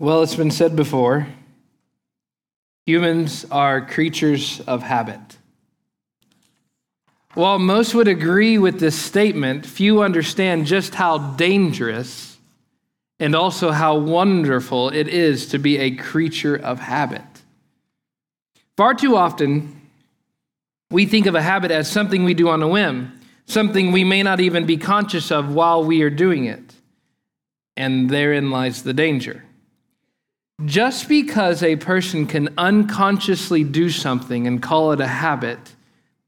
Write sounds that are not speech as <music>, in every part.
Well, it's been said before humans are creatures of habit. While most would agree with this statement, few understand just how dangerous and also how wonderful it is to be a creature of habit. Far too often, we think of a habit as something we do on a whim, something we may not even be conscious of while we are doing it. And therein lies the danger. Just because a person can unconsciously do something and call it a habit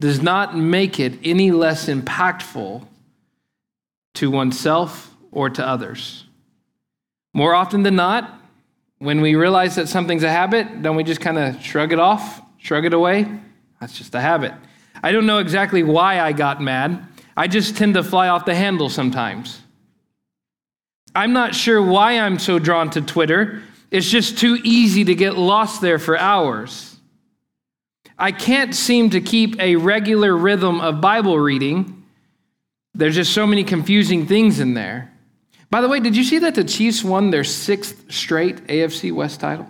does not make it any less impactful to oneself or to others. More often than not, when we realize that something's a habit, don't we just kind of shrug it off, shrug it away? That's just a habit. I don't know exactly why I got mad. I just tend to fly off the handle sometimes. I'm not sure why I'm so drawn to Twitter. It's just too easy to get lost there for hours. I can't seem to keep a regular rhythm of Bible reading. There's just so many confusing things in there. By the way, did you see that the Chiefs won their sixth straight AFC West title?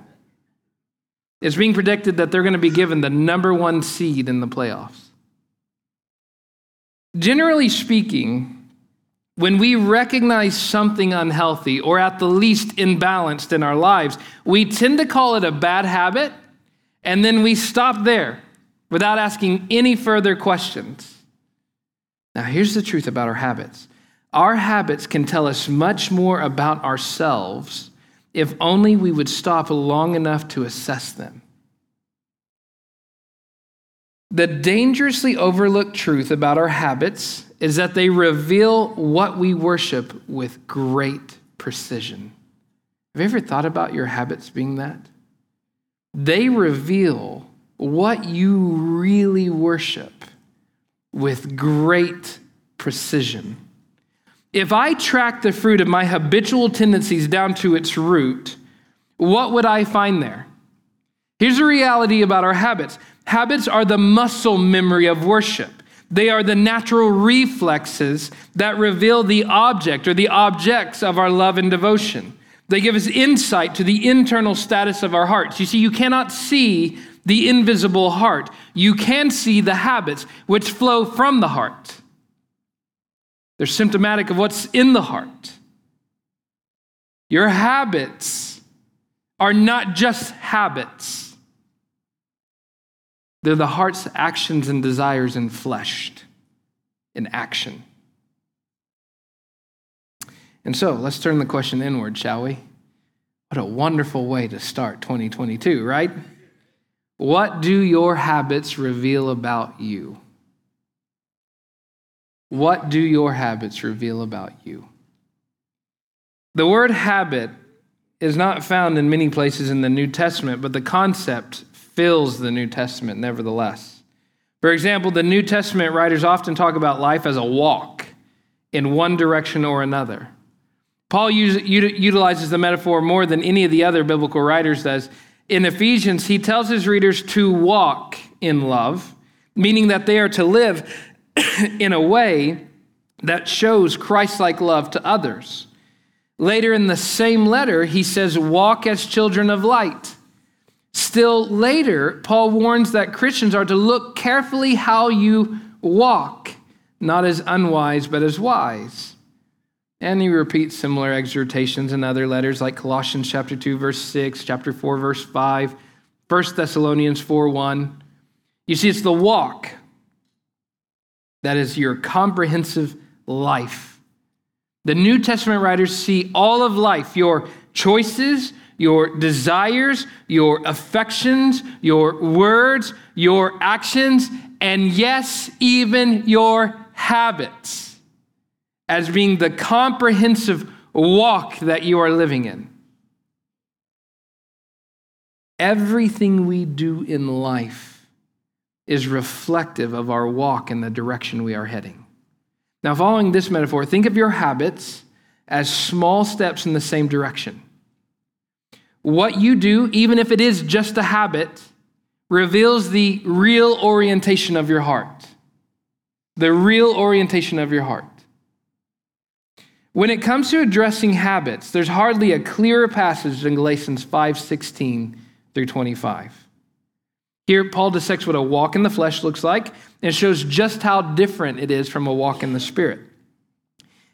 It's being predicted that they're going to be given the number one seed in the playoffs. Generally speaking, when we recognize something unhealthy or at the least imbalanced in our lives, we tend to call it a bad habit and then we stop there without asking any further questions. Now, here's the truth about our habits our habits can tell us much more about ourselves if only we would stop long enough to assess them. The dangerously overlooked truth about our habits is that they reveal what we worship with great precision. Have you ever thought about your habits being that? They reveal what you really worship with great precision. If I track the fruit of my habitual tendencies down to its root, what would I find there? Here's the reality about our habits habits are the muscle memory of worship. They are the natural reflexes that reveal the object or the objects of our love and devotion. They give us insight to the internal status of our hearts. You see, you cannot see the invisible heart, you can see the habits which flow from the heart. They're symptomatic of what's in the heart. Your habits are not just habits. They're the heart's actions and desires enfleshed in action. And so let's turn the question inward, shall we? What a wonderful way to start 2022, right? What do your habits reveal about you? What do your habits reveal about you? The word habit is not found in many places in the New Testament, but the concept fills the New Testament nevertheless. For example, the New Testament writers often talk about life as a walk in one direction or another. Paul utilizes the metaphor more than any of the other biblical writers does. In Ephesians, he tells his readers to walk in love, meaning that they are to live <coughs> in a way that shows Christ like love to others. Later in the same letter, he says, Walk as children of light. Still later, Paul warns that Christians are to look carefully how you walk, not as unwise, but as wise. And he repeats similar exhortations in other letters like Colossians chapter 2 verse 6, chapter 4 verse 5, 1 Thessalonians 4 1. You see, it's the walk that is your comprehensive life. The New Testament writers see all of life, your choices, your desires, your affections, your words, your actions, and yes, even your habits as being the comprehensive walk that you are living in. Everything we do in life is reflective of our walk in the direction we are heading. Now, following this metaphor, think of your habits as small steps in the same direction. What you do, even if it is just a habit, reveals the real orientation of your heart. The real orientation of your heart. When it comes to addressing habits, there's hardly a clearer passage than Galatians 5:16 through 25. Here, Paul dissects what a walk in the flesh looks like and shows just how different it is from a walk in the spirit.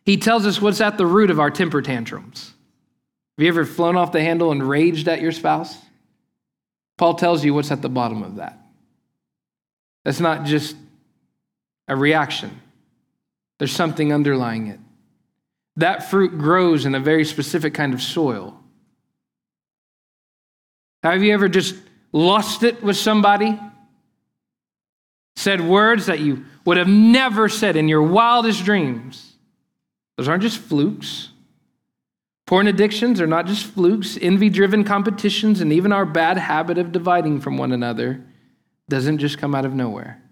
He tells us what's at the root of our temper tantrums. Have you ever flown off the handle and raged at your spouse? Paul tells you what's at the bottom of that. That's not just a reaction, there's something underlying it. That fruit grows in a very specific kind of soil. Have you ever just lost it with somebody? Said words that you would have never said in your wildest dreams. Those aren't just flukes. Porn addictions are not just flukes. Envy driven competitions and even our bad habit of dividing from one another doesn't just come out of nowhere.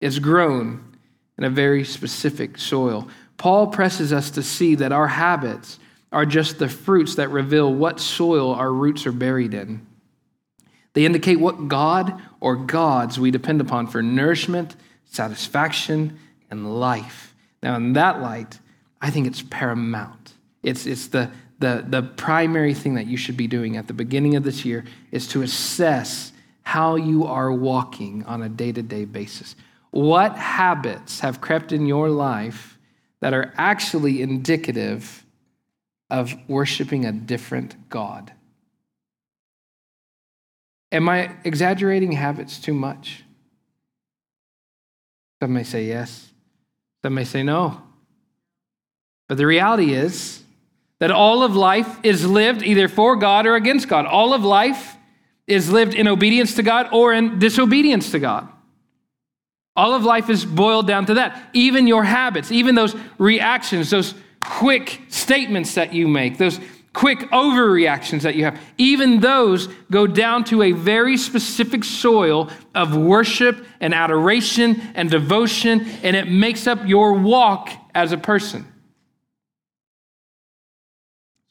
It's grown in a very specific soil. Paul presses us to see that our habits are just the fruits that reveal what soil our roots are buried in. They indicate what God or gods we depend upon for nourishment, satisfaction, and life. Now, in that light, I think it's paramount. It's, it's the, the, the primary thing that you should be doing at the beginning of this year is to assess how you are walking on a day to day basis. What habits have crept in your life that are actually indicative of worshiping a different God. Am I exaggerating habits too much? Some may say yes, some may say no. But the reality is that all of life is lived either for God or against God. All of life is lived in obedience to God or in disobedience to God. All of life is boiled down to that. Even your habits, even those reactions, those quick statements that you make, those quick overreactions that you have, even those go down to a very specific soil of worship and adoration and devotion, and it makes up your walk as a person.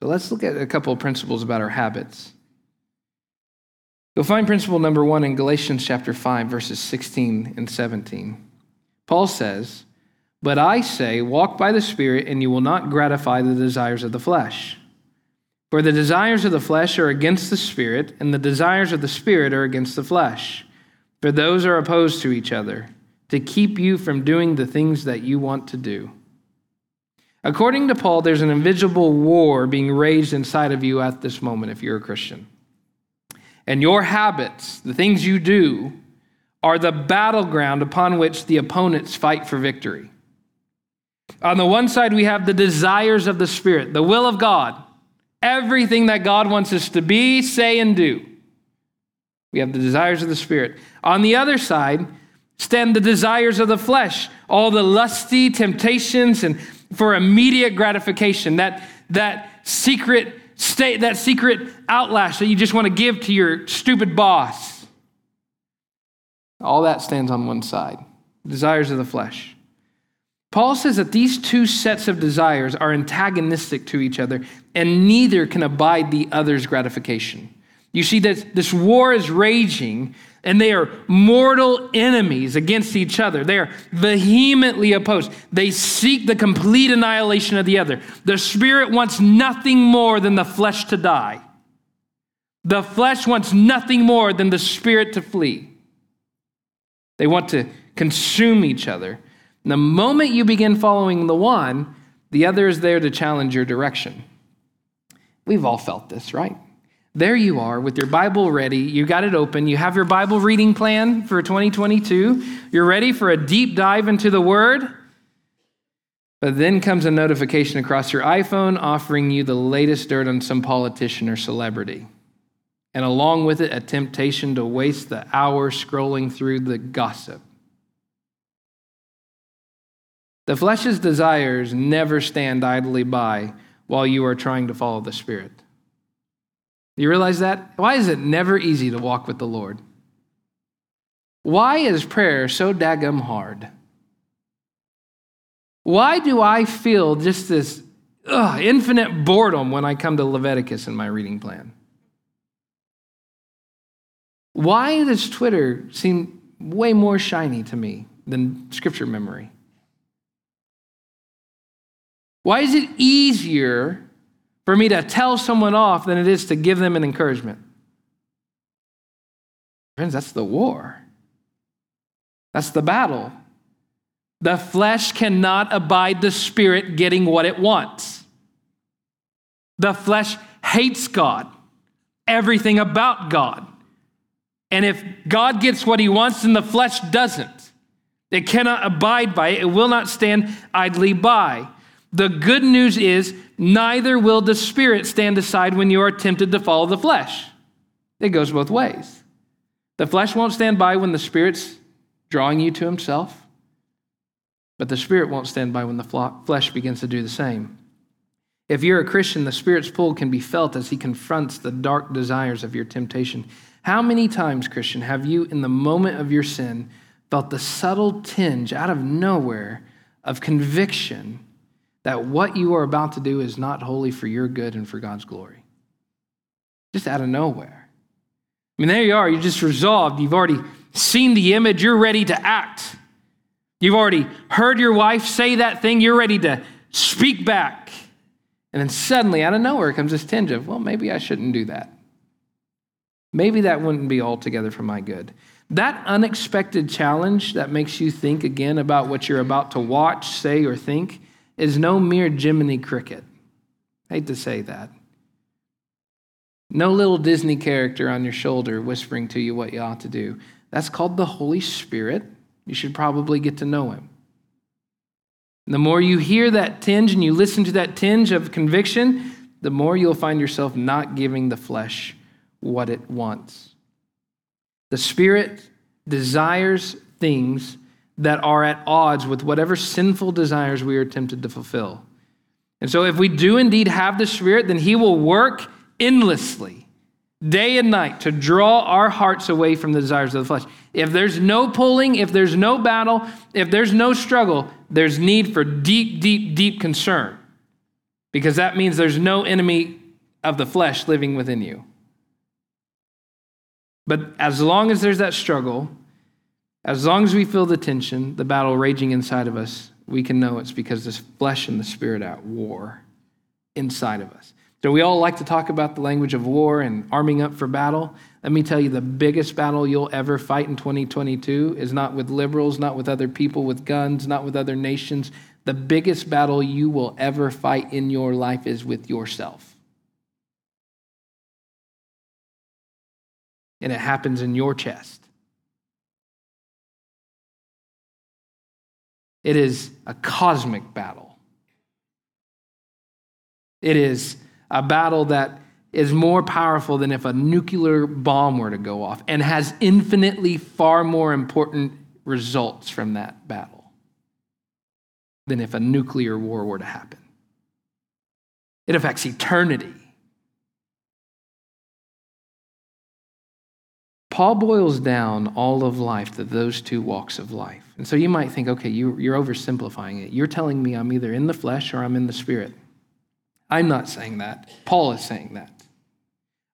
So let's look at a couple of principles about our habits. You'll find principle number one in Galatians chapter 5, verses 16 and 17. Paul says, But I say, walk by the Spirit, and you will not gratify the desires of the flesh. For the desires of the flesh are against the Spirit, and the desires of the Spirit are against the flesh. For those are opposed to each other, to keep you from doing the things that you want to do. According to Paul, there's an invisible war being raged inside of you at this moment if you're a Christian. And your habits, the things you do, are the battleground upon which the opponents fight for victory. On the one side, we have the desires of the Spirit, the will of God, everything that God wants us to be, say, and do. We have the desires of the Spirit. On the other side, stand the desires of the flesh, all the lusty temptations and for immediate gratification, that, that secret state, that secret outlash that you just want to give to your stupid boss. All that stands on one side desires of the flesh. Paul says that these two sets of desires are antagonistic to each other, and neither can abide the other's gratification. You see that this war is raging and they are mortal enemies against each other. They are vehemently opposed. They seek the complete annihilation of the other. The spirit wants nothing more than the flesh to die. The flesh wants nothing more than the spirit to flee. They want to consume each other. And the moment you begin following the one, the other is there to challenge your direction. We've all felt this, right? There you are with your Bible ready. You got it open. You have your Bible reading plan for 2022. You're ready for a deep dive into the Word. But then comes a notification across your iPhone offering you the latest dirt on some politician or celebrity. And along with it, a temptation to waste the hour scrolling through the gossip. The flesh's desires never stand idly by while you are trying to follow the Spirit. You realize that? Why is it never easy to walk with the Lord? Why is prayer so daggum hard? Why do I feel just this ugh, infinite boredom when I come to Leviticus in my reading plan? Why does Twitter seem way more shiny to me than scripture memory? Why is it easier for me to tell someone off than it is to give them an encouragement? Friends, that's the war. That's the battle. The flesh cannot abide the spirit getting what it wants. The flesh hates God, everything about God. And if God gets what he wants and the flesh doesn't, it cannot abide by it. It will not stand idly by. The good news is, neither will the Spirit stand aside when you are tempted to follow the flesh. It goes both ways. The flesh won't stand by when the Spirit's drawing you to Himself, but the Spirit won't stand by when the flesh begins to do the same. If you're a Christian, the Spirit's pull can be felt as He confronts the dark desires of your temptation. How many times, Christian, have you, in the moment of your sin, felt the subtle tinge out of nowhere of conviction that what you are about to do is not wholly for your good and for God's glory? Just out of nowhere. I mean, there you are, you're just resolved. You've already seen the image, you're ready to act. You've already heard your wife say that thing, you're ready to speak back. And then suddenly, out of nowhere, comes this tinge of, well, maybe I shouldn't do that. Maybe that wouldn't be altogether for my good. That unexpected challenge that makes you think again about what you're about to watch, say, or think is no mere Jiminy Cricket. I hate to say that. No little Disney character on your shoulder whispering to you what you ought to do. That's called the Holy Spirit. You should probably get to know him. the more you hear that tinge and you listen to that tinge of conviction, the more you'll find yourself not giving the flesh what it wants. The Spirit desires things that are at odds with whatever sinful desires we are tempted to fulfill. And so, if we do indeed have the Spirit, then He will work endlessly, day and night, to draw our hearts away from the desires of the flesh. If there's no pulling, if there's no battle, if there's no struggle, there's need for deep, deep, deep concern, because that means there's no enemy of the flesh living within you. But as long as there's that struggle, as long as we feel the tension, the battle raging inside of us, we can know it's because this flesh and the spirit at war inside of us. So we all like to talk about the language of war and arming up for battle. Let me tell you, the biggest battle you'll ever fight in 2022 is not with liberals, not with other people with guns, not with other nations. The biggest battle you will ever fight in your life is with yourself. and it happens in your chest. It is a cosmic battle. It is a battle that is more powerful than if a nuclear bomb were to go off and has infinitely far more important results from that battle than if a nuclear war were to happen. It affects eternity. Paul boils down all of life to those two walks of life. And so you might think, okay, you, are oversimplifying it. You're telling me I'm either in the flesh or I'm in the spirit. I'm not saying that. Paul is saying that.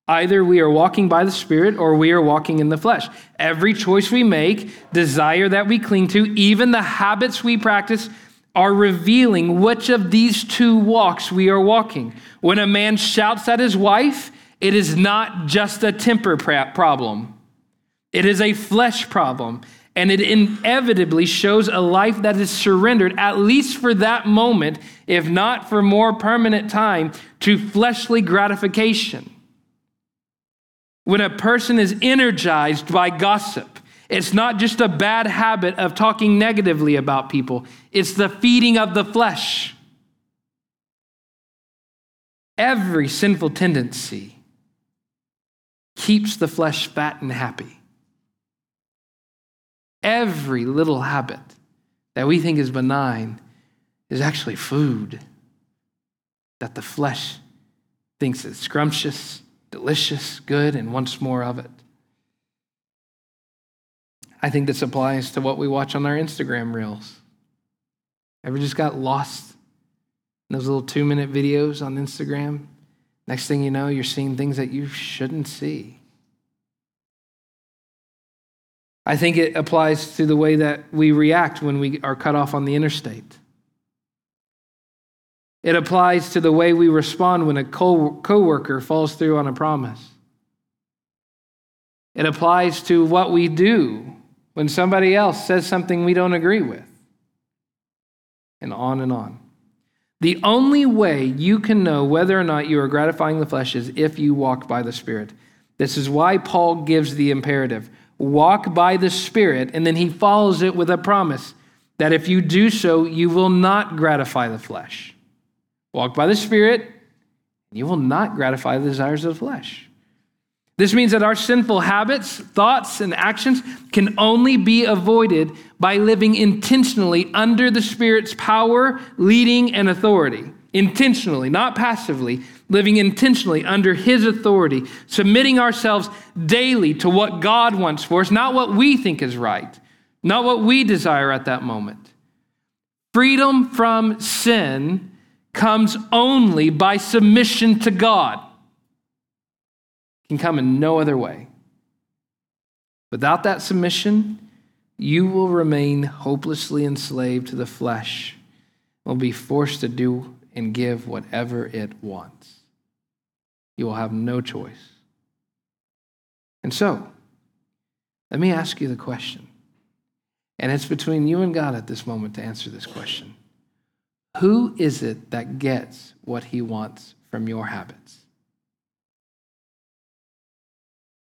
Either we are walking by the Spirit or we are walking in the flesh. Every choice we make, desire that we cling to, even the habits we practice, are revealing which of these two walks we are walking. When a man shouts at his wife, it is not just a temper problem. It is a flesh problem, and it inevitably shows a life that is surrendered, at least for that moment, if not for more permanent time, to fleshly gratification. When a person is energized by gossip, it's not just a bad habit of talking negatively about people, it's the feeding of the flesh. Every sinful tendency keeps the flesh fat and happy. Every little habit that we think is benign is actually food that the flesh thinks is scrumptious, delicious, good, and wants more of it. I think this applies to what we watch on our Instagram reels. Ever just got lost in those little two minute videos on Instagram? Next thing you know, you're seeing things that you shouldn't see. I think it applies to the way that we react when we are cut off on the interstate. It applies to the way we respond when a co coworker falls through on a promise. It applies to what we do when somebody else says something we don't agree with. And on and on. The only way you can know whether or not you are gratifying the flesh is if you walk by the Spirit. This is why Paul gives the imperative walk by the Spirit, and then he follows it with a promise that if you do so, you will not gratify the flesh. Walk by the Spirit, you will not gratify the desires of the flesh. This means that our sinful habits, thoughts, and actions can only be avoided by living intentionally under the Spirit's power, leading, and authority. Intentionally, not passively, living intentionally under His authority, submitting ourselves daily to what God wants for us, not what we think is right, not what we desire at that moment. Freedom from sin comes only by submission to God can come in no other way. Without that submission, you will remain hopelessly enslaved to the flesh, will be forced to do and give whatever it wants. You will have no choice. And so, let me ask you the question. And it's between you and God at this moment to answer this question. Who is it that gets what he wants from your habits?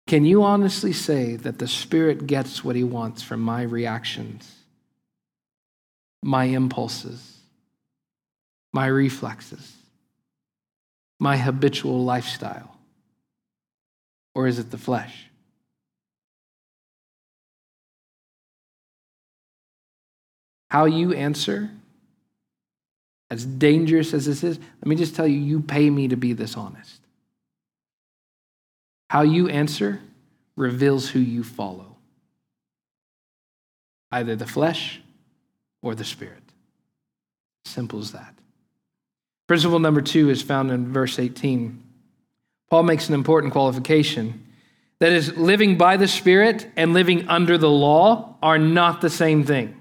Can you honestly say that the Spirit gets what He wants from my reactions, my impulses, my reflexes, my habitual lifestyle? Or is it the flesh? How you answer, as dangerous as this is, let me just tell you, you pay me to be this honest. How you answer reveals who you follow either the flesh or the spirit. Simple as that. Principle number two is found in verse 18. Paul makes an important qualification. That is, living by the Spirit and living under the law are not the same thing.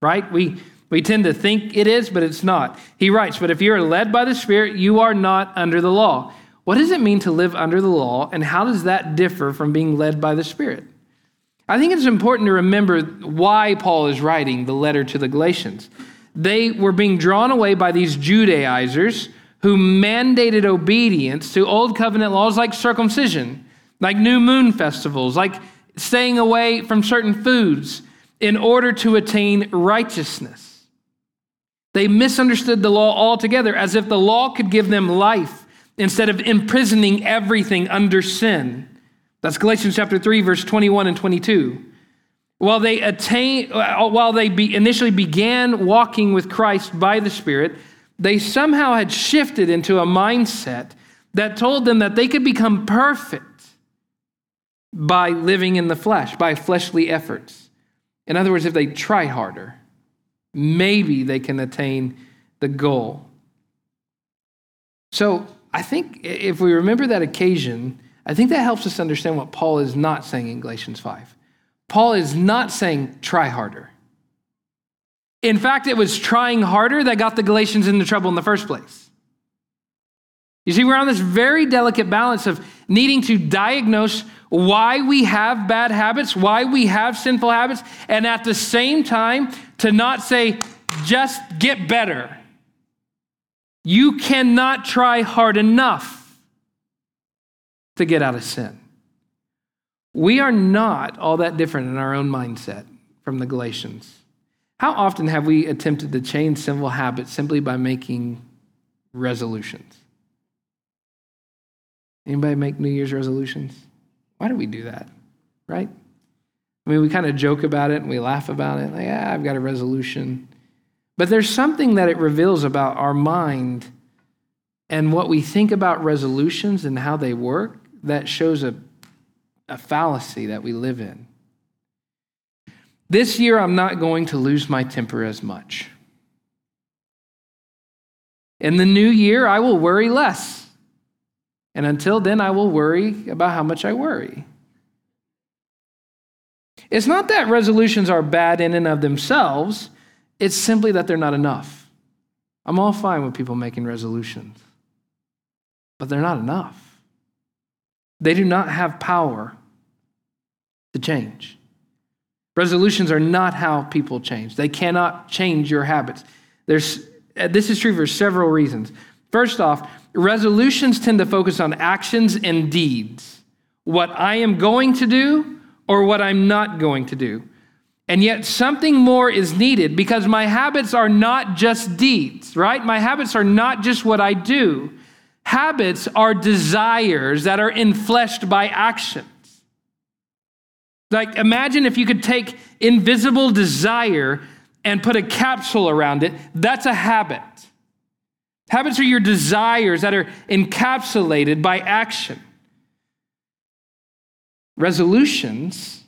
Right? We, we tend to think it is, but it's not. He writes, But if you are led by the Spirit, you are not under the law. What does it mean to live under the law, and how does that differ from being led by the Spirit? I think it's important to remember why Paul is writing the letter to the Galatians. They were being drawn away by these Judaizers who mandated obedience to old covenant laws like circumcision, like new moon festivals, like staying away from certain foods in order to attain righteousness. They misunderstood the law altogether as if the law could give them life instead of imprisoning everything under sin. That's Galatians chapter 3, verse 21 and 22. While they attain, uh, while they be initially began walking with Christ by the Spirit, they somehow had shifted into a mindset that told them that they could become perfect by living in the flesh, by fleshly efforts. In other words, if they try harder, maybe they can attain the goal. So I think if we remember that occasion, I think that helps us understand what Paul is not saying in Galatians 5. Paul is not saying try harder. In fact, it was trying harder that got the Galatians into trouble in the first place. You see, we're on this very delicate balance of needing to diagnose why we have bad habits, why we have sinful habits, and at the same time to not say, just get better. You cannot try hard enough to get out of sin. We are not all that different in our own mindset from the Galatians. How often have we attempted to change sinful habits simply by making resolutions? Anybody make New Year's resolutions? Why do we do that? Right? I mean, we kind of joke about it and we laugh about it. Like, yeah, I've got a resolution. But there's something that it reveals about our mind and what we think about resolutions and how they work that shows a, a fallacy that we live in. This year, I'm not going to lose my temper as much. In the new year, I will worry less. And until then, I will worry about how much I worry. It's not that resolutions are bad in and of themselves, it's simply that they're not enough. I'm all fine with people making resolutions, but they're not enough. They do not have power to change. Resolutions are not how people change. They cannot change your habits. There's, uh, this is true for several reasons. First off, resolutions tend to focus on actions and deeds what I am going to do or what I'm not going to do. And yet, something more is needed because my habits are not just deeds, right? My habits are not just what I do. Habits are desires that are infleshed by action. Like, imagine if you could take invisible desire and put a capsule around it. That's a habit. Habits are your desires that are encapsulated by action. Resolutions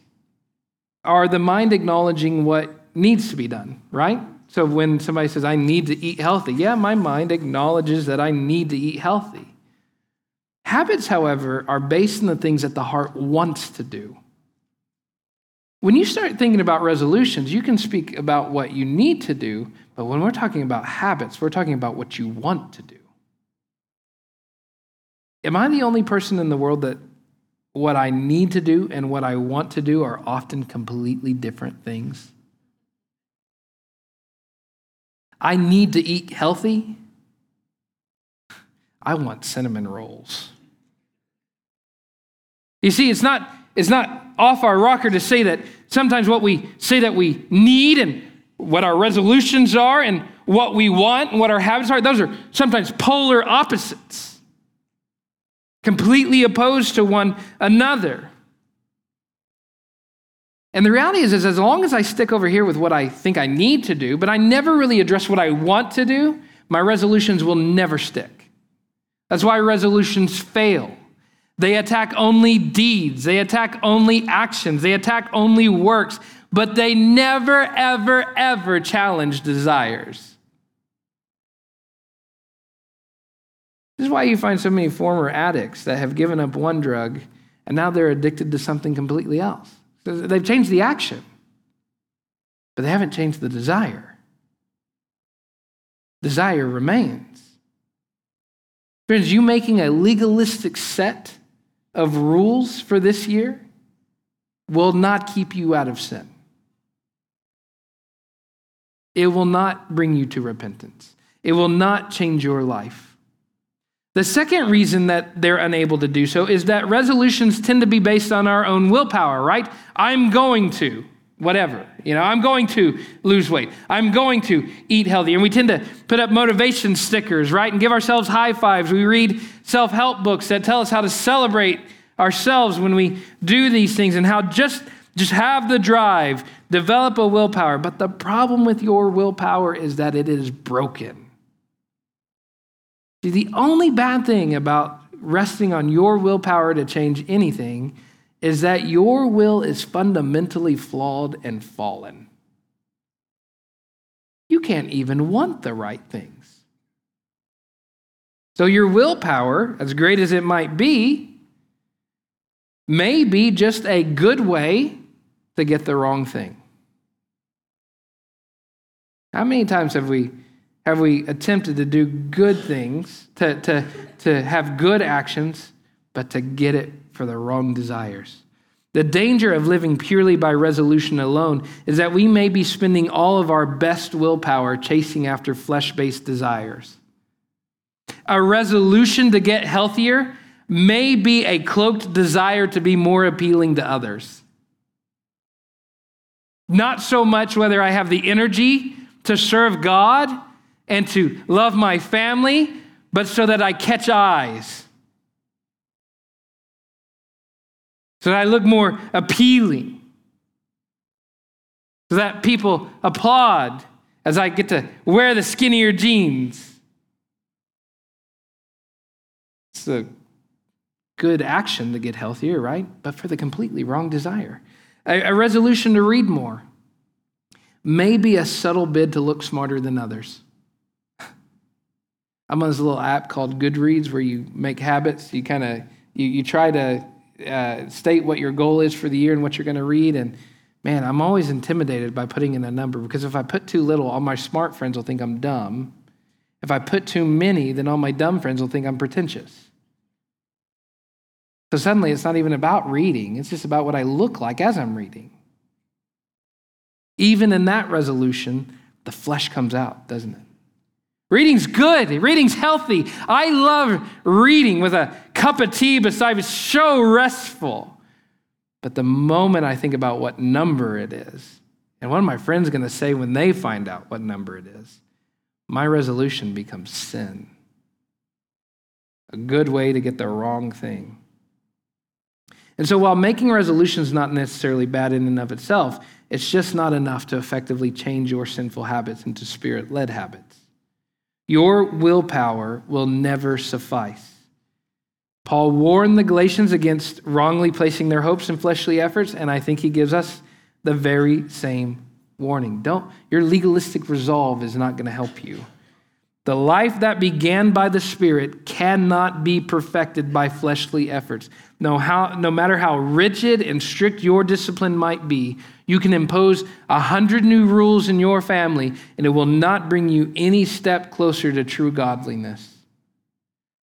are the mind acknowledging what needs to be done, right? So when somebody says, I need to eat healthy, yeah, my mind acknowledges that I need to eat healthy. Habits, however, are based on the things that the heart wants to do. When you start thinking about resolutions, you can speak about what you need to do, but when we're talking about habits, we're talking about what you want to do. Am I the only person in the world that what I need to do and what I want to do are often completely different things? I need to eat healthy. I want cinnamon rolls. You see, it's not, it's not off our rocker to say that sometimes what we say that we need and what our resolutions are and what we want and what our habits are, those are sometimes polar opposites, completely opposed to one another. And the reality is, is as long as I stick over here with what I think I need to do, but I never really address what I want to do, my resolutions will never stick. That's why resolutions fail. They attack only deeds, they attack only actions, they attack only works, but they never, ever, ever challenge desires. This is why you find so many former addicts that have given up one drug and now they're addicted to something completely else. They've changed the action, but they haven't changed the desire. Desire remains. Friends, you making a legalistic set of rules for this year will not keep you out of sin. It will not bring you to repentance. It will not change your life. The second reason that they're unable to do so is that resolutions tend to be based on our own willpower, right? I'm going to whatever. You know, I'm going to lose weight. I'm going to eat healthy. And we tend to put up motivation stickers, right? And give ourselves high fives. We read self help books that tell us how to celebrate ourselves when we do these things and how just, just have the drive, develop a willpower. But the problem with your willpower is that it is broken. See, the only bad thing about resting on your willpower to change anything is that your will is fundamentally flawed and fallen. You can't even want the right things. So, your willpower, as great as it might be, may be just a good way to get the wrong thing. How many times have we, have we attempted to do good things, to, to, to have good actions, but to get it for the wrong desires. The danger of living purely by resolution alone is that we may be spending all of our best willpower chasing after flesh based desires. A resolution to get healthier may be a cloaked desire to be more appealing to others. Not so much whether I have the energy to serve God and to love my family, but so that I catch eyes so that I look more appealing, so that people applaud as I get to wear the skinnier jeans. It's a good action to get healthier, right? But for the completely wrong desire. A, a resolution to read more may be a subtle bid to look smarter than others. <laughs> I'm on this little app called Goodreads where you make habits. You kind of you, you try to uh, state what your goal is for the year and what you're going to read. And man, I'm always intimidated by putting in a number because if I put too little, all my smart friends will think I'm dumb. If I put too many, then all my dumb friends will think I'm pretentious. So suddenly it's not even about reading, it's just about what I look like as I'm reading. Even in that resolution, the flesh comes out, doesn't it? Reading's good. Reading's healthy. I love reading with a cup of tea beside me. It's so restful. But the moment I think about what number it is, and what are my friends going to say when they find out what number it is, my resolution becomes sin. A good way to get the wrong thing. And so while making resolutions is not necessarily bad in and of itself, it's just not enough to effectively change your sinful habits into spirit led habits. Your willpower will never suffice. Paul warned the Galatians against wrongly placing their hopes in fleshly efforts, and I think he gives us the very same warning. Don't your legalistic resolve is not going to help you. The life that began by the Spirit cannot be perfected by fleshly efforts. No, how, no matter how rigid and strict your discipline might be, you can impose a hundred new rules in your family, and it will not bring you any step closer to true godliness.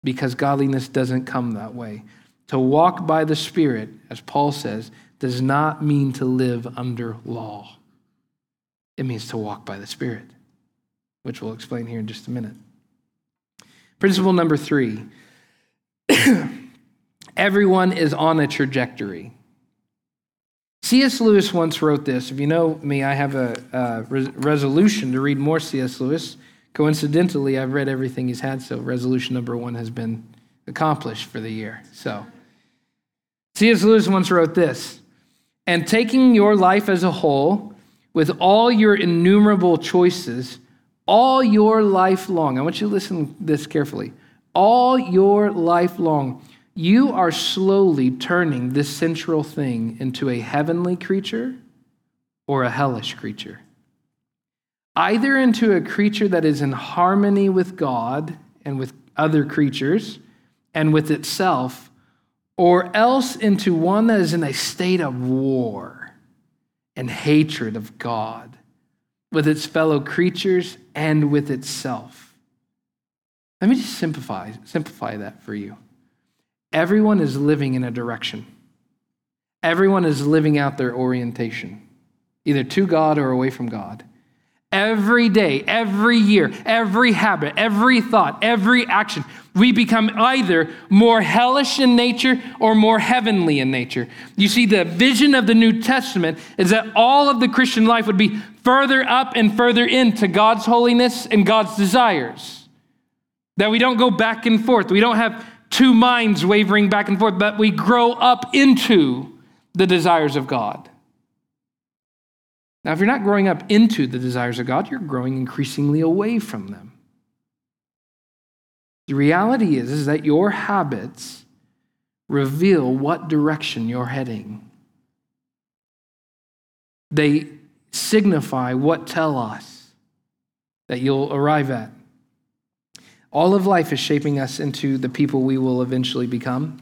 Because godliness doesn't come that way. To walk by the Spirit, as Paul says, does not mean to live under law, it means to walk by the Spirit which we'll explain here in just a minute. Principle number three <clears throat> everyone is on a trajectory. C.S. Lewis once wrote this. If you know me, I have a, a re- resolution to read more C.S. Lewis. Coincidentally, I've read everything he's had, so resolution number one has been accomplished for the year. So, C.S. Lewis once wrote this And taking your life as a whole, with all your innumerable choices, all your life long, I want you to listen to this carefully. All your life long, you are slowly turning this central thing into a heavenly creature or a hellish creature. Either into a creature that is in harmony with God and with other creatures and with itself, or else into one that is in a state of war and hatred of God with its fellow creatures and with itself. Let me just simplify, simplify that for you. Everyone is living in a direction. Everyone is living out their orientation, either to God or away from God. Every day, every year, every habit, every thought, every action, we become either more hellish in nature or more heavenly in nature. You see, the vision of the New Testament is that all of the Christian life would be further up and further into God's holiness and God's desires. That we don't go back and forth. We don't have two minds wavering back and forth, but we grow up into the desires of God. Now, if you're not growing up into the desires of God, you're growing increasingly away from them. The reality is, is that your habits reveal what direction you're heading. They signify what telos that you'll arrive at. All of life is shaping us into the people we will eventually become.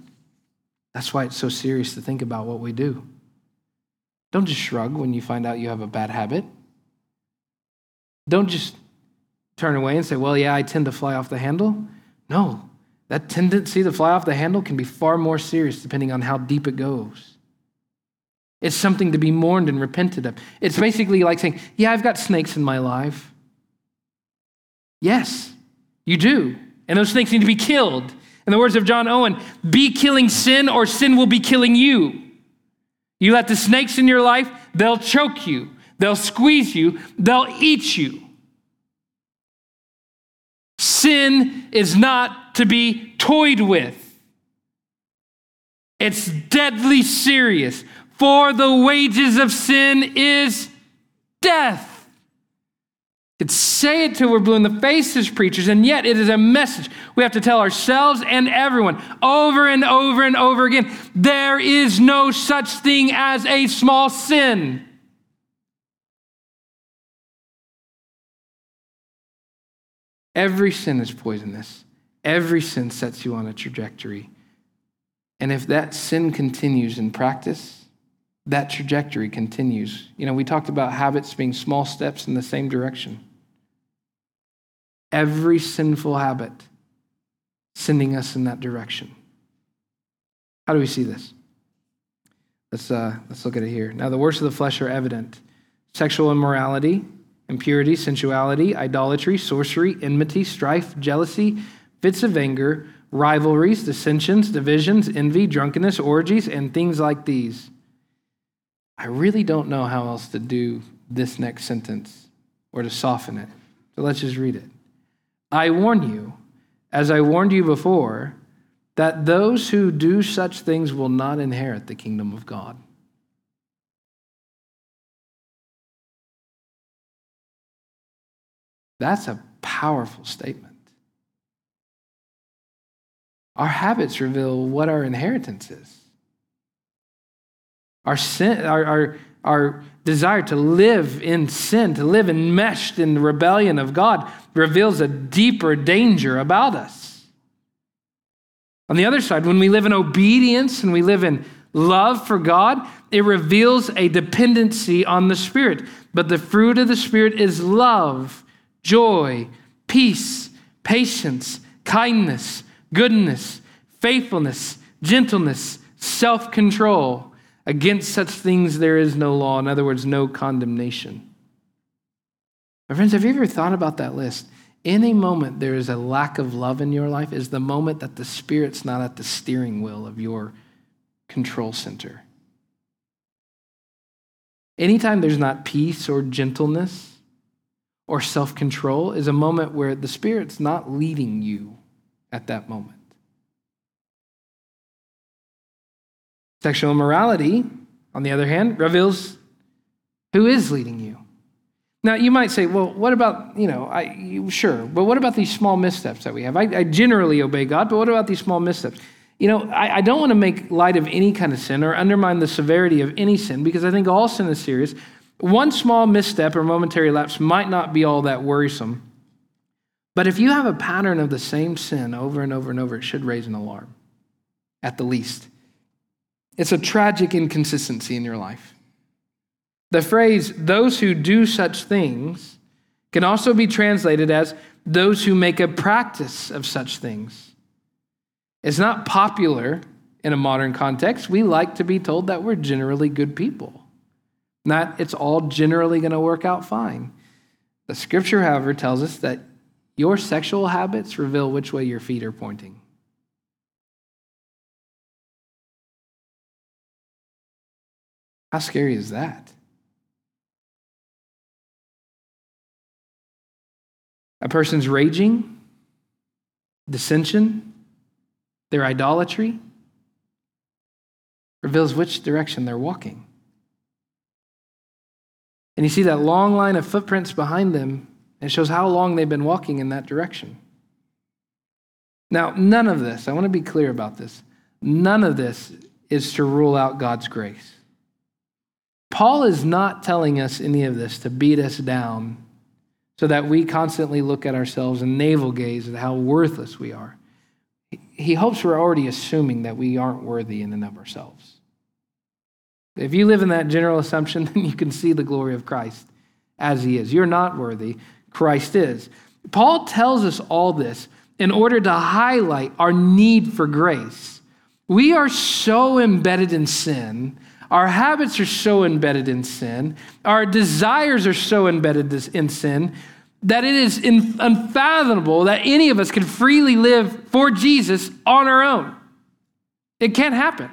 That's why it's so serious to think about what we do. Don't just shrug when you find out you have a bad habit. Don't just turn away and say, Well, yeah, I tend to fly off the handle. No, that tendency to fly off the handle can be far more serious depending on how deep it goes. It's something to be mourned and repented of. It's basically like saying, Yeah, I've got snakes in my life. Yes, you do. And those snakes need to be killed. In the words of John Owen, be killing sin or sin will be killing you. You let the snakes in your life, they'll choke you, they'll squeeze you, they'll eat you. Sin is not to be toyed with. It's deadly serious. For the wages of sin is death could say it till we're blue in the face as preachers, and yet it is a message we have to tell ourselves and everyone over and over and over again. There is no such thing as a small sin. Every sin is poisonous. Every sin sets you on a trajectory. And if that sin continues in practice, that trajectory continues. You know, we talked about habits being small steps in the same direction. Every sinful habit sending us in that direction. How do we see this? Let's, uh, let's look at it here. Now, the works of the flesh are evident sexual immorality, impurity, sensuality, idolatry, sorcery, enmity, strife, jealousy, fits of anger, rivalries, dissensions, divisions, envy, drunkenness, orgies, and things like these. I really don't know how else to do this next sentence or to soften it. So let's just read it. I warn you, as I warned you before, that those who do such things will not inherit the kingdom of God. That's a powerful statement. Our habits reveal what our inheritance is. Our, sin, our, our, our desire to live in sin, to live enmeshed in the rebellion of God, reveals a deeper danger about us. On the other side, when we live in obedience and we live in love for God, it reveals a dependency on the Spirit. But the fruit of the Spirit is love, joy, peace, patience, kindness, goodness, faithfulness, gentleness, self control. Against such things there is no law. In other words, no condemnation. My friends, have you ever thought about that list? any moment there is a lack of love in your life is the moment that the Spirit's not at the steering wheel of your control center. Anytime there's not peace or gentleness or self control is a moment where the Spirit's not leading you at that moment. Sexual immorality, on the other hand, reveals who is leading you. Now, you might say, well, what about, you know, I, you, sure, but what about these small missteps that we have? I, I, generally obey God, but what about these small missteps? You know, I, I don't want to make light of any kind of sin or undermine the severity of any sin because I think all sin is serious. One small misstep or momentary lapse might not be all that worrisome. But if you have a pattern of the same sin over and over and over, it should raise an alarm, at the least. It's a tragic inconsistency in your life. The phrase, those who do such things, can also be translated as those who make a practice of such things. It's not popular in a modern context. We like to be told that we're generally good people, not it's all generally going to work out fine. The scripture, however, tells us that your sexual habits reveal which way your feet are pointing. How scary is that? A person's raging, dissension, their idolatry reveals which direction they're walking. And you see that long line of footprints behind them, and it shows how long they've been walking in that direction. Now, none of this, I want to be clear about this, none of this is to rule out God's grace. Paul is not telling us any of this to beat us down so that we constantly look at ourselves and navel gaze at how worthless we are. He hopes we're already assuming that we aren't worthy in and of ourselves. If you live in that general assumption, <laughs> then you can see the glory of Christ as he is. You're not worthy, Christ is. Paul tells us all this in order to highlight our need for grace. We are so embedded in sin our habits are so embedded in sin, our desires are so embedded in sin, that it is unfathomable that any of us can freely live for Jesus on our own. It can't happen.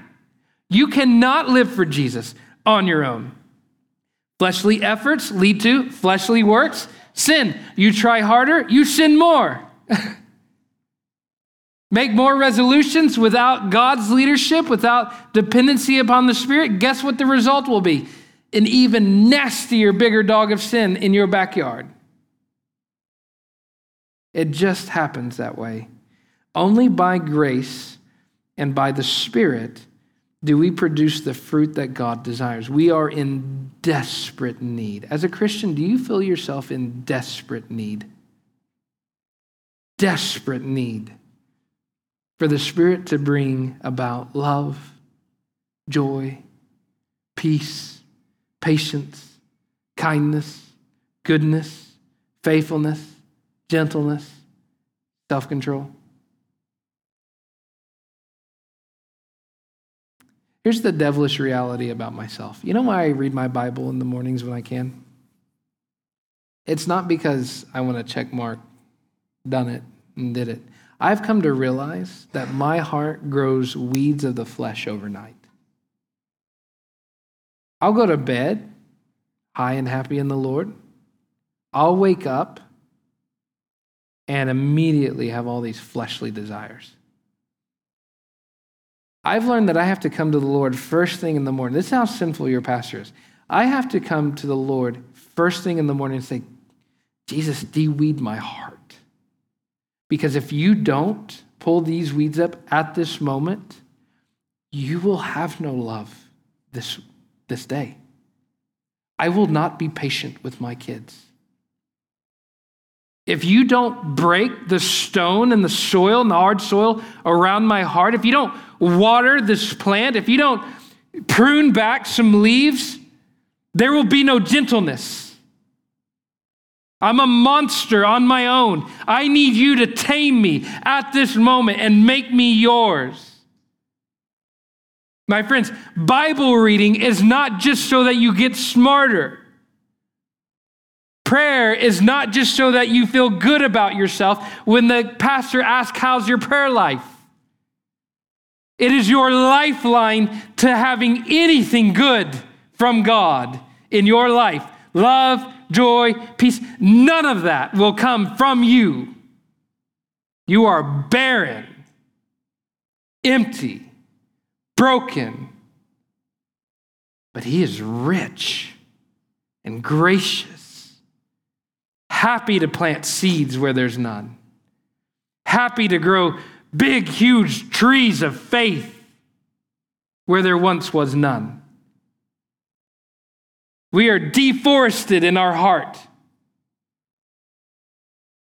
You cannot live for Jesus on your own. Fleshly efforts lead to fleshly works, sin. You try harder, you sin more. <laughs> make more resolutions without God's leadership, without dependency upon the Spirit, guess what the result will be? An even nastier, bigger dog of sin in your backyard. It just happens that way. Only by grace and by the Spirit do we produce the fruit that God desires. We are in desperate need. As a Christian, do you feel yourself in desperate need? Desperate need for the Spirit to bring about love, joy, peace, patience, kindness, goodness, faithfulness, gentleness, self control. Here's the devilish reality about myself. You know why I read my Bible in the mornings when I can? It's not because I want to check mark, done it, and did it. I've come to realize that my heart grows weeds of the flesh overnight. I'll go to bed high and happy in the Lord. I'll wake up and immediately have all these fleshly desires. I've learned that I have to come to the Lord first thing in the morning. This is how sinful your pastor is. I have to come to the Lord first thing in the morning and say, Jesus, de-weed my heart. Because if you don't pull these weeds up at this moment, you will have no love this, this day. I will not be patient with my kids. If you don't break the stone and the soil and the hard soil around my heart, if you don't water this plant, if you don't prune back some leaves, there will be no gentleness. I'm a monster on my own. I need you to tame me at this moment and make me yours. My friends, Bible reading is not just so that you get smarter. Prayer is not just so that you feel good about yourself when the pastor asks, How's your prayer life? It is your lifeline to having anything good from God in your life love, joy, peace. None of that will come from you. You are barren, empty, broken. But He is rich and gracious happy to plant seeds where there's none, happy to grow big, huge trees of faith where there once was none. We are deforested in our heart.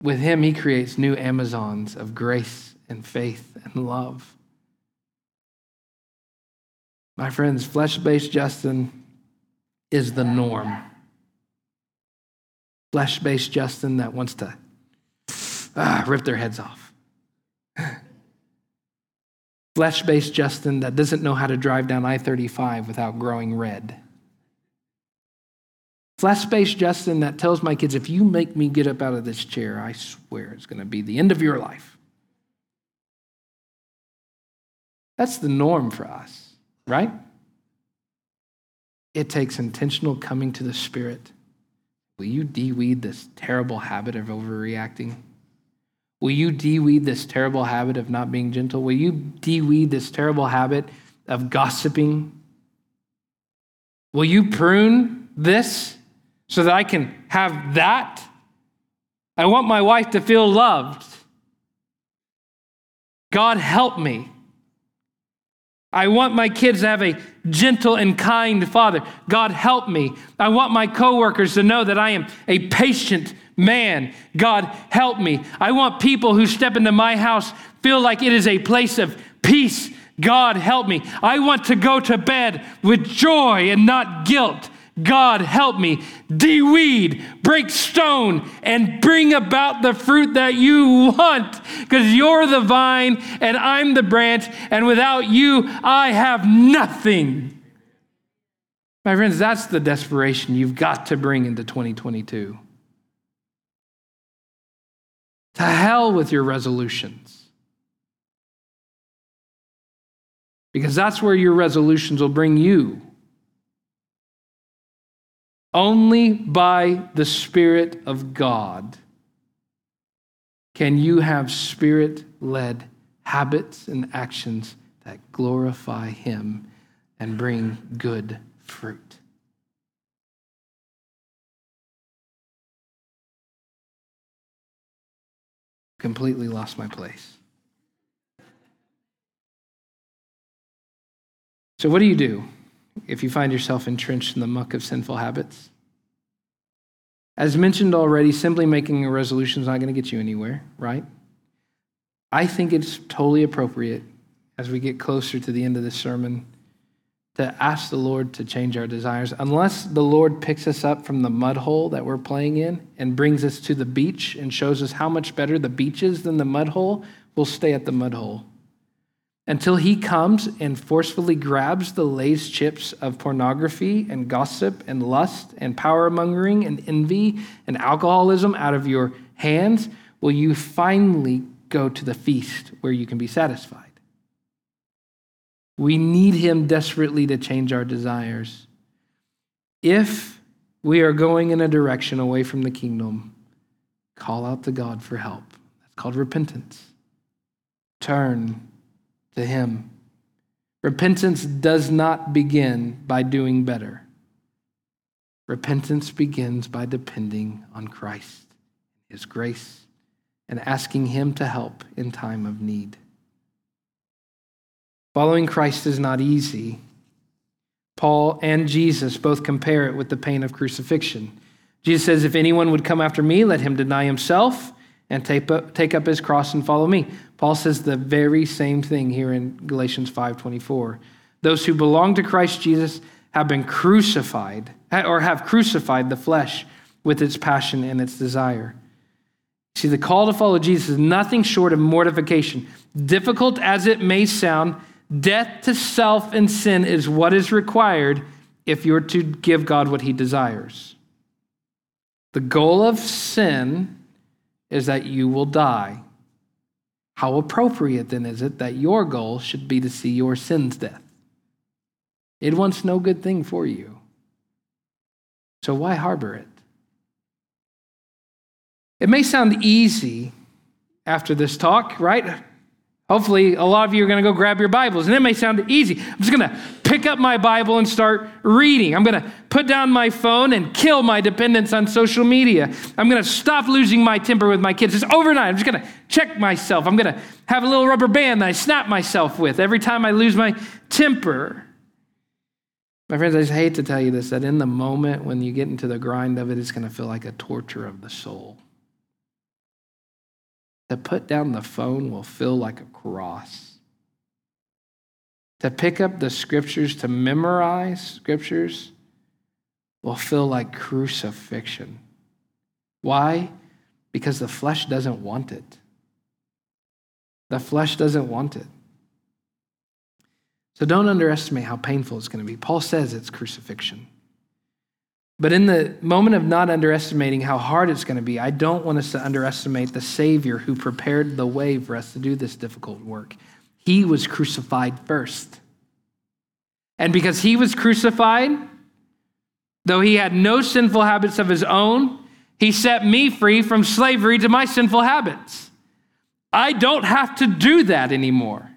With Him, He creates new Amazons of grace and faith and love. My friends, flesh based Justin is the norm flesh based Justin that wants to ah, rip their heads off. <laughs> flesh based Justin that doesn't know how to drive down I 35 without growing red. Flesh space, Justin that tells my kids, if you make me get up out of this chair, I swear it's going to be the end of your life. That's the norm for us, right? It takes intentional coming to the Spirit Will you de-weed this terrible habit of overreacting? Will you de-weed this terrible habit of not being gentle? Will you de-weed this terrible habit of gossiping? Will you prune this so that I can have that? I want my wife to feel loved. God help me. I want my kids to have a gentle and kind father. God help me. I want my coworkers to know that I am a patient man. God help me. I want people who step into my house feel like it is a place of peace. God help me. I want to go to bed with joy and not guilt. God help me, de-weed, break stone, and bring about the fruit that you want. Because you're the vine and I'm the branch, and without you, I have nothing. My friends, that's the desperation you've got to bring into 2022. To hell with your resolutions. Because that's where your resolutions will bring you. Only by the Spirit of God can you have spirit led habits and actions that glorify Him and bring good fruit. Completely lost my place. So, what do you do? If you find yourself entrenched in the muck of sinful habits. As mentioned already, simply making a resolution is not going to get you anywhere, right? I think it's totally appropriate as we get closer to the end of this sermon to ask the Lord to change our desires. Unless the Lord picks us up from the mud hole that we're playing in and brings us to the beach and shows us how much better the beach is than the mud hole, we'll stay at the mud hole. Until he comes and forcefully grabs the Lay's chips of pornography and gossip and lust and power mongering and envy and alcoholism out of your hands, will you finally go to the feast where you can be satisfied? We need him desperately to change our desires. If we are going in a direction away from the kingdom, call out to God for help. That's called repentance. Turn to him. Repentance does not begin by doing better. Repentance begins by depending on Christ, His grace, and asking Him to help in time of need. Following Christ is not easy. Paul and Jesus both compare it with the pain of crucifixion. Jesus says, If anyone would come after me, let him deny himself and take up, his cross and follow me. Paul says the very same thing here in Galatians 5:24. Those who belong to Christ Jesus have been crucified or have crucified the flesh with its passion and its desire. See, the call to follow Jesus is nothing short of mortification. Difficult as it may sound, Death to self and sin is what is required if you're to give God what he desires. The goal of sin is that you will die. How appropriate then is it that your goal should be to see your sin's death? It wants no good thing for you. So why harbor it? It may sound easy after this talk, right? Hopefully, a lot of you are going to go grab your Bibles, and it may sound easy. I'm just going to pick up my Bible and start reading. I'm going to put down my phone and kill my dependence on social media. I'm going to stop losing my temper with my kids. Just overnight, I'm just going to check myself. I'm going to have a little rubber band that I snap myself with every time I lose my temper. My friends, I just hate to tell you this that in the moment when you get into the grind of it, it's going to feel like a torture of the soul. To put down the phone will feel like a cross. To pick up the scriptures, to memorize scriptures, will feel like crucifixion. Why? Because the flesh doesn't want it. The flesh doesn't want it. So don't underestimate how painful it's going to be. Paul says it's crucifixion. But in the moment of not underestimating how hard it's going to be, I don't want us to underestimate the Savior who prepared the way for us to do this difficult work. He was crucified first. And because he was crucified, though he had no sinful habits of his own, he set me free from slavery to my sinful habits. I don't have to do that anymore.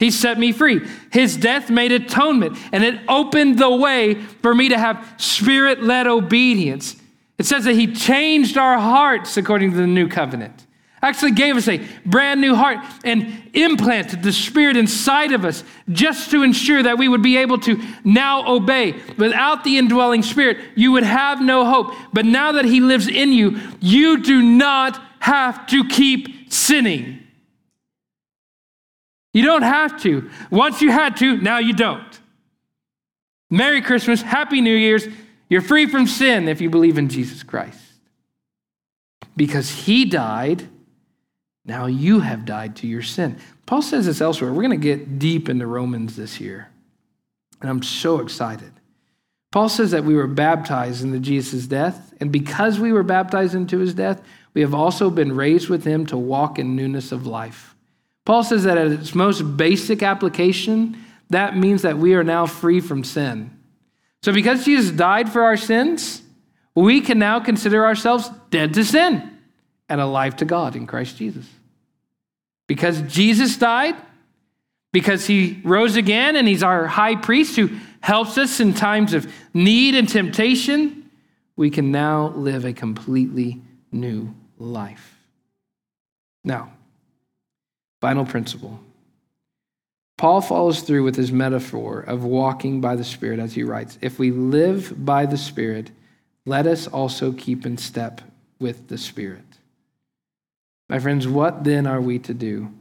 He set me free. His death made atonement, and it opened the way for me to have spirit led obedience. It says that He changed our hearts according to the new covenant. Actually, gave us a brand new heart and implanted the Spirit inside of us just to ensure that we would be able to now obey. Without the indwelling Spirit, you would have no hope. But now that He lives in you, you do not have to keep sinning. You don't have to. Once you had to, now you don't. Merry Christmas, Happy New Year's. You're free from sin if you believe in Jesus Christ. Because he died, now you have died to your sin. Paul says this elsewhere. We're going to get deep into Romans this year. And I'm so excited. Paul says that we were baptized into Jesus' death, and because we were baptized into his death, we have also been raised with him to walk in newness of life. Paul says that at its most basic application, that means that we are now free from sin. So, because Jesus died for our sins, we can now consider ourselves dead to sin and alive to God in Christ Jesus. Because Jesus died, because he rose again and he's our high priest who helps us in times of need and temptation, we can now live a completely new life. Now, Final principle. Paul follows through with his metaphor of walking by the Spirit as he writes If we live by the Spirit, let us also keep in step with the Spirit. My friends, what then are we to do?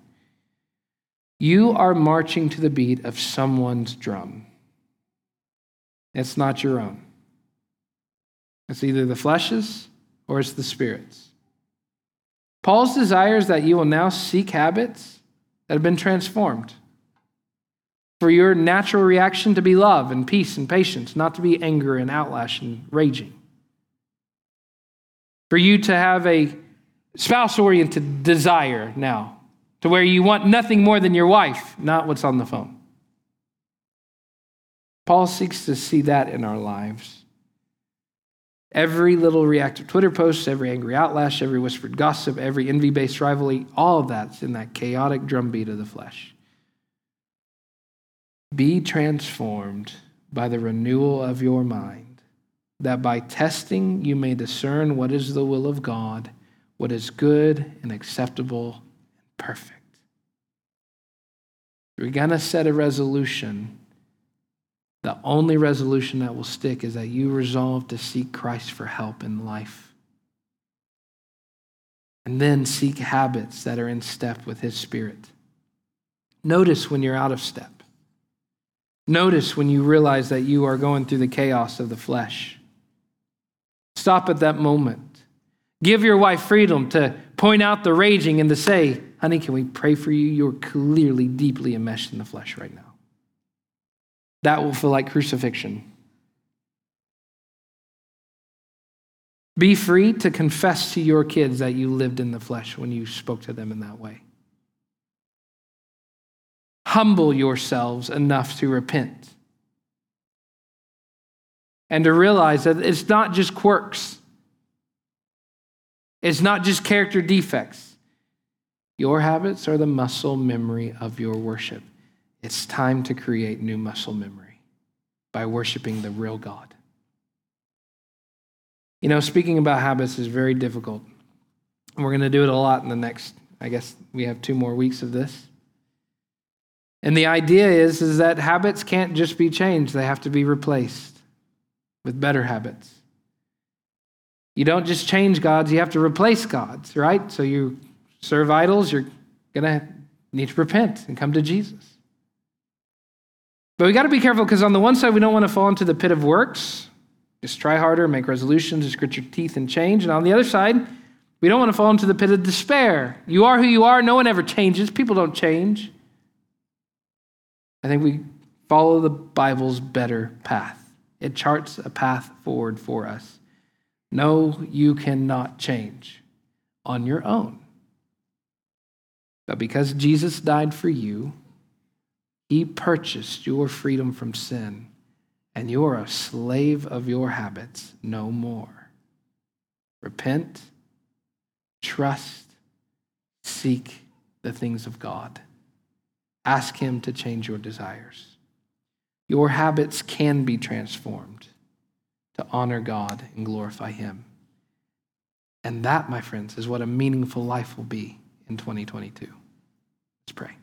You are marching to the beat of someone's drum. It's not your own. It's either the flesh's or it's the spirit's. Paul's desire is that you will now seek habits that have been transformed. For your natural reaction to be love and peace and patience, not to be anger and outlash and raging. For you to have a spouse oriented desire now, to where you want nothing more than your wife, not what's on the phone. Paul seeks to see that in our lives. Every little reactive Twitter post, every angry outlash, every whispered gossip, every envy based rivalry, all of that's in that chaotic drumbeat of the flesh. Be transformed by the renewal of your mind, that by testing you may discern what is the will of God, what is good and acceptable and perfect. You're going to set a resolution. The only resolution that will stick is that you resolve to seek Christ for help in life. And then seek habits that are in step with His Spirit. Notice when you're out of step. Notice when you realize that you are going through the chaos of the flesh. Stop at that moment. Give your wife freedom to point out the raging and to say, honey, can we pray for you? You're clearly deeply enmeshed in the flesh right now. That will feel like crucifixion. Be free to confess to your kids that you lived in the flesh when you spoke to them in that way humble yourselves enough to repent and to realize that it's not just quirks, it's not just character defects. Your habits are the muscle memory of your worship. It's time to create new muscle memory by worshiping the real God. You know, speaking about habits is very difficult. We're going to do it a lot in the next, I guess we have two more weeks of this. And the idea is, is that habits can't just be changed, they have to be replaced with better habits. You don't just change gods, you have to replace gods, right? So you serve idols, you're going to need to repent and come to Jesus. But we got to be careful because on the one side, we don't want to fall into the pit of works, just try harder, make resolutions, just grit your teeth and change. And on the other side, we don't want to fall into the pit of despair. You are who you are, no one ever changes, people don't change. I think we follow the Bible's better path. It charts a path forward for us. No, you cannot change on your own. But because Jesus died for you, he purchased your freedom from sin, and you're a slave of your habits no more. Repent, trust, seek the things of God. Ask Him to change your desires. Your habits can be transformed to honor God and glorify Him. And that, my friends, is what a meaningful life will be in 2022. Let's pray.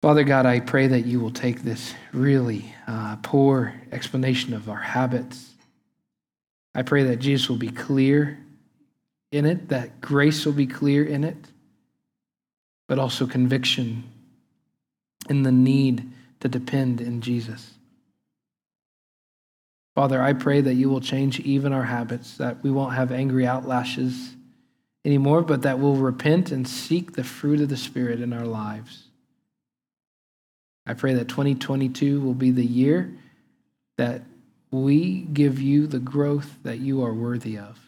Father God, I pray that you will take this really uh, poor explanation of our habits. I pray that Jesus will be clear in it, that grace will be clear in it but also conviction in the need to depend in Jesus. Father, I pray that you will change even our habits, that we won't have angry outlashes anymore, but that we'll repent and seek the fruit of the Spirit in our lives. I pray that 2022 will be the year that we give you the growth that you are worthy of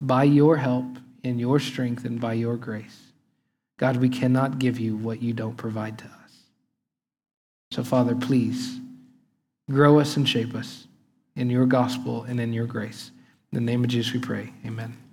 by your help, and your strength, and by your grace. God, we cannot give you what you don't provide to us. So, Father, please grow us and shape us in your gospel and in your grace. In the name of Jesus, we pray. Amen.